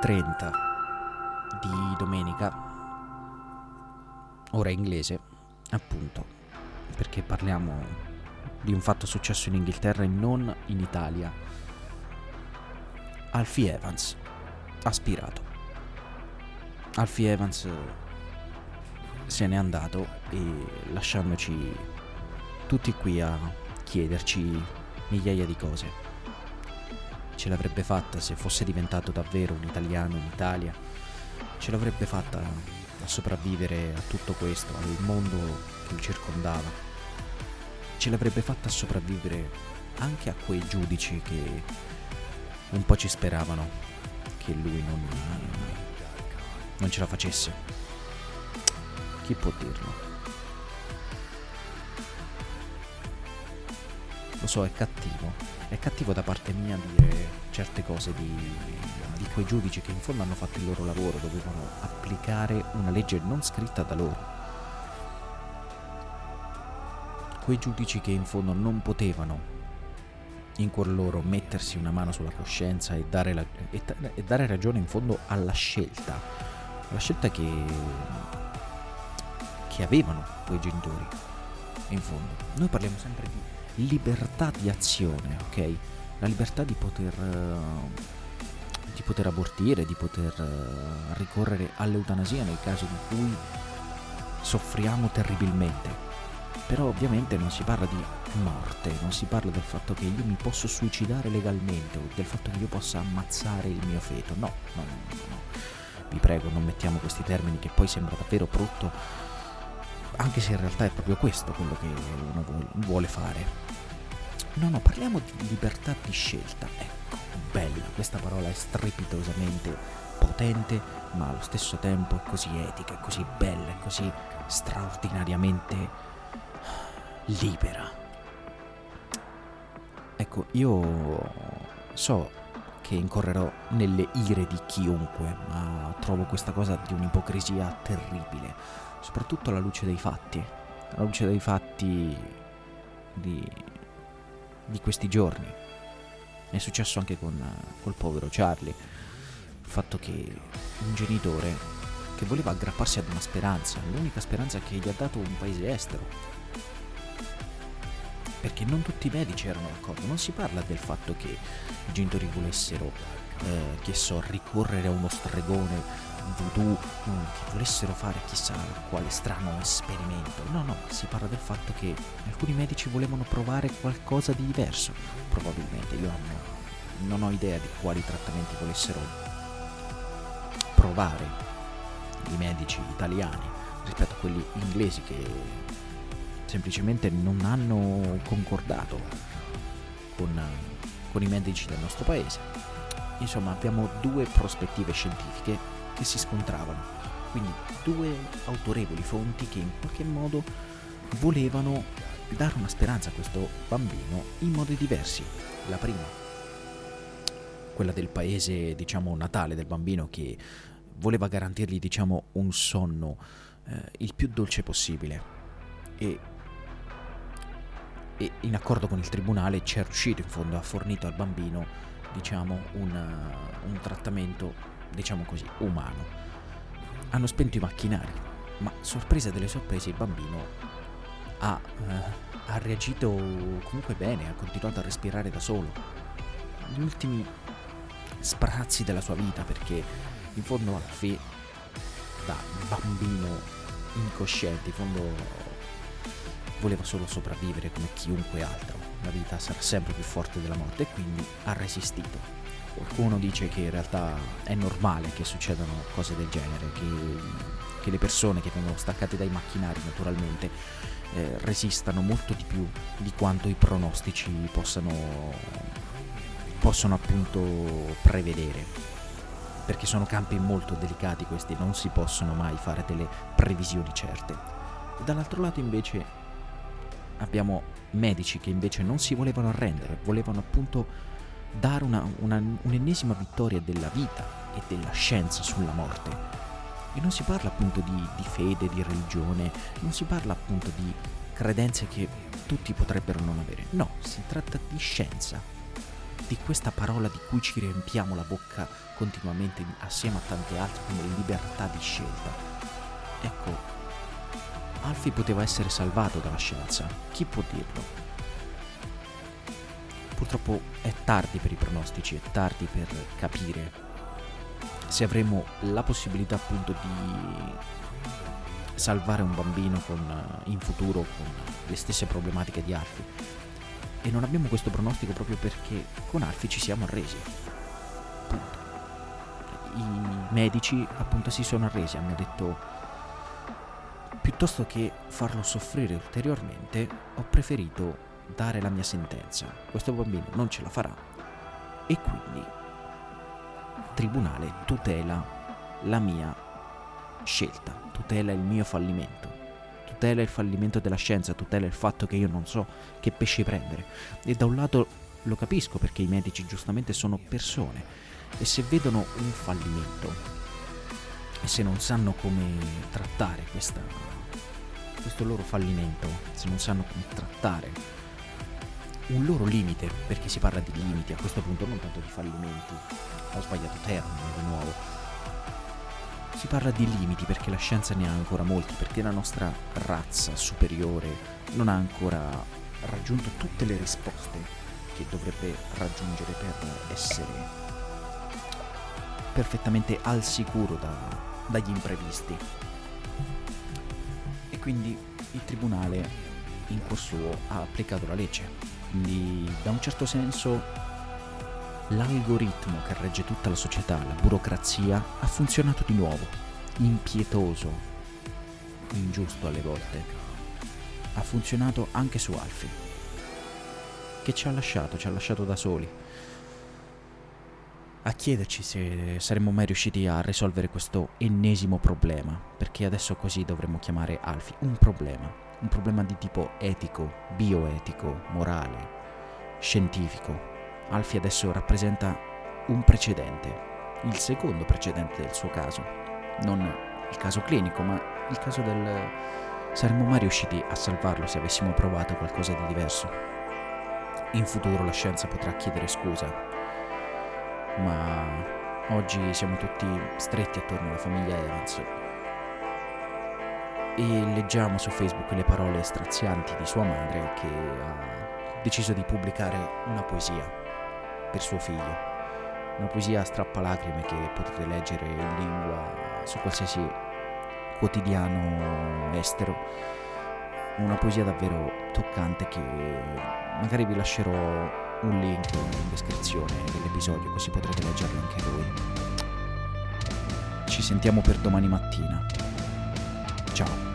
9.30 di domenica, ora inglese, appunto, perché parliamo di un fatto successo in Inghilterra e non in Italia. Alfie Evans, aspirato. Alfie Evans se n'è andato e lasciandoci tutti qui a chiederci migliaia di cose ce l'avrebbe fatta se fosse diventato davvero un italiano in Italia, ce l'avrebbe fatta a sopravvivere a tutto questo, al mondo che lo circondava, ce l'avrebbe fatta a sopravvivere anche a quei giudici che un po' ci speravano che lui non, non ce la facesse. Chi può dirlo? Lo so, è cattivo, è cattivo da parte mia dire certe cose di, di quei giudici che in fondo hanno fatto il loro lavoro, dovevano applicare una legge non scritta da loro. Quei giudici che in fondo non potevano in cuor loro mettersi una mano sulla coscienza e dare, la, e, e dare ragione in fondo alla scelta, alla scelta che, che avevano quei genitori. In fondo, noi parliamo sempre di libertà di azione, ok? La libertà di poter, uh, di poter abortire, di poter uh, ricorrere all'eutanasia nel caso in cui soffriamo terribilmente. Però ovviamente non si parla di morte, non si parla del fatto che io mi posso suicidare legalmente o del fatto che io possa ammazzare il mio feto. No, no, no. Vi prego, non mettiamo questi termini che poi sembra davvero brutto anche se in realtà è proprio questo quello che uno vuole fare. No, no, parliamo di libertà di scelta. Ecco, bella, questa parola è strepitosamente potente, ma allo stesso tempo è così etica, è così bella, è così straordinariamente libera. Ecco, io so che incorrerò nelle ire di chiunque, ma trovo questa cosa di un'ipocrisia terribile, soprattutto alla luce dei fatti, alla luce dei fatti di di questi giorni. È successo anche con col povero Charlie. Il fatto che un genitore che voleva aggrapparsi ad una speranza, l'unica speranza che gli ha dato un paese estero. Perché non tutti i medici erano d'accordo, non si parla del fatto che i genitori volessero, eh, che so, ricorrere a uno stregone voodoo che volessero fare chissà quale strano esperimento. No, no, si parla del fatto che alcuni medici volevano provare qualcosa di diverso. Probabilmente, io non, non ho idea di quali trattamenti volessero provare i medici italiani rispetto a quelli inglesi che semplicemente non hanno concordato con, con i medici del nostro paese. Insomma, abbiamo due prospettive scientifiche che si scontravano. Quindi due autorevoli fonti che in qualche modo volevano dare una speranza a questo bambino in modi diversi. La prima, quella del paese, diciamo, natale del bambino che voleva garantirgli, diciamo, un sonno eh, il più dolce possibile e, e, in accordo con il tribunale ci è riuscito in fondo, ha fornito al bambino, diciamo, un, un trattamento diciamo così, umano. Hanno spento i macchinari, ma sorpresa delle sorprese il bambino ha, eh, ha reagito comunque bene, ha continuato a respirare da solo. Gli ultimi sprazzi della sua vita perché in fondo Alfie da bambino incosciente, in fondo voleva solo sopravvivere come chiunque altro. La vita sarà sempre più forte della morte e quindi ha resistito. Qualcuno dice che in realtà è normale che succedano cose del genere, che, che le persone che vengono staccate dai macchinari naturalmente eh, resistano molto di più di quanto i pronostici possano, possano appunto prevedere. Perché sono campi molto delicati questi, non si possono mai fare delle previsioni certe. Dall'altro lato invece abbiamo medici che invece non si volevano arrendere, volevano appunto dare una, una, un'ennesima vittoria della vita e della scienza sulla morte. E non si parla appunto di, di fede, di religione, non si parla appunto di credenze che tutti potrebbero non avere. No, si tratta di scienza. di questa parola di cui ci riempiamo la bocca continuamente assieme a tante altre come libertà di scelta. Ecco, Alfie poteva essere salvato dalla scienza, chi può dirlo? Purtroppo è tardi per i pronostici, è tardi per capire se avremo la possibilità appunto di salvare un bambino con, in futuro con le stesse problematiche di Alfie. E non abbiamo questo pronostico proprio perché con Alfie ci siamo arresi. Punto. I medici appunto si sono arresi, hanno detto piuttosto che farlo soffrire ulteriormente, ho preferito dare la mia sentenza. Questo bambino non ce la farà e quindi il tribunale tutela la mia scelta, tutela il mio fallimento, tutela il fallimento della scienza, tutela il fatto che io non so che pesci prendere. E da un lato lo capisco perché i medici giustamente sono persone e se vedono un fallimento e se non sanno come trattare questa, questo loro fallimento, se non sanno come trattare un loro limite, perché si parla di limiti a questo punto, non tanto di fallimenti, ho sbagliato termine di nuovo, si parla di limiti perché la scienza ne ha ancora molti, perché la nostra razza superiore non ha ancora raggiunto tutte le risposte che dovrebbe raggiungere per essere perfettamente al sicuro da, dagli imprevisti. E quindi il tribunale in suo ha applicato la legge. Quindi da un certo senso l'algoritmo che regge tutta la società, la burocrazia, ha funzionato di nuovo, impietoso, ingiusto alle volte. Ha funzionato anche su Alfie, che ci ha lasciato, ci ha lasciato da soli. A chiederci se saremmo mai riusciti a risolvere questo ennesimo problema, perché adesso così dovremmo chiamare Alfie un problema un problema di tipo etico, bioetico, morale, scientifico. Alfie adesso rappresenta un precedente, il secondo precedente del suo caso, non il caso clinico, ma il caso del... saremmo mai riusciti a salvarlo se avessimo provato qualcosa di diverso. In futuro la scienza potrà chiedere scusa, ma oggi siamo tutti stretti attorno alla famiglia Evans e leggiamo su Facebook le parole strazianti di sua madre che ha deciso di pubblicare una poesia per suo figlio. Una poesia strappalacrime che potete leggere in lingua su qualsiasi quotidiano estero. Una poesia davvero toccante che magari vi lascerò un link in descrizione dell'episodio così potrete leggerlo anche voi. Ci sentiamo per domani mattina. Ciao.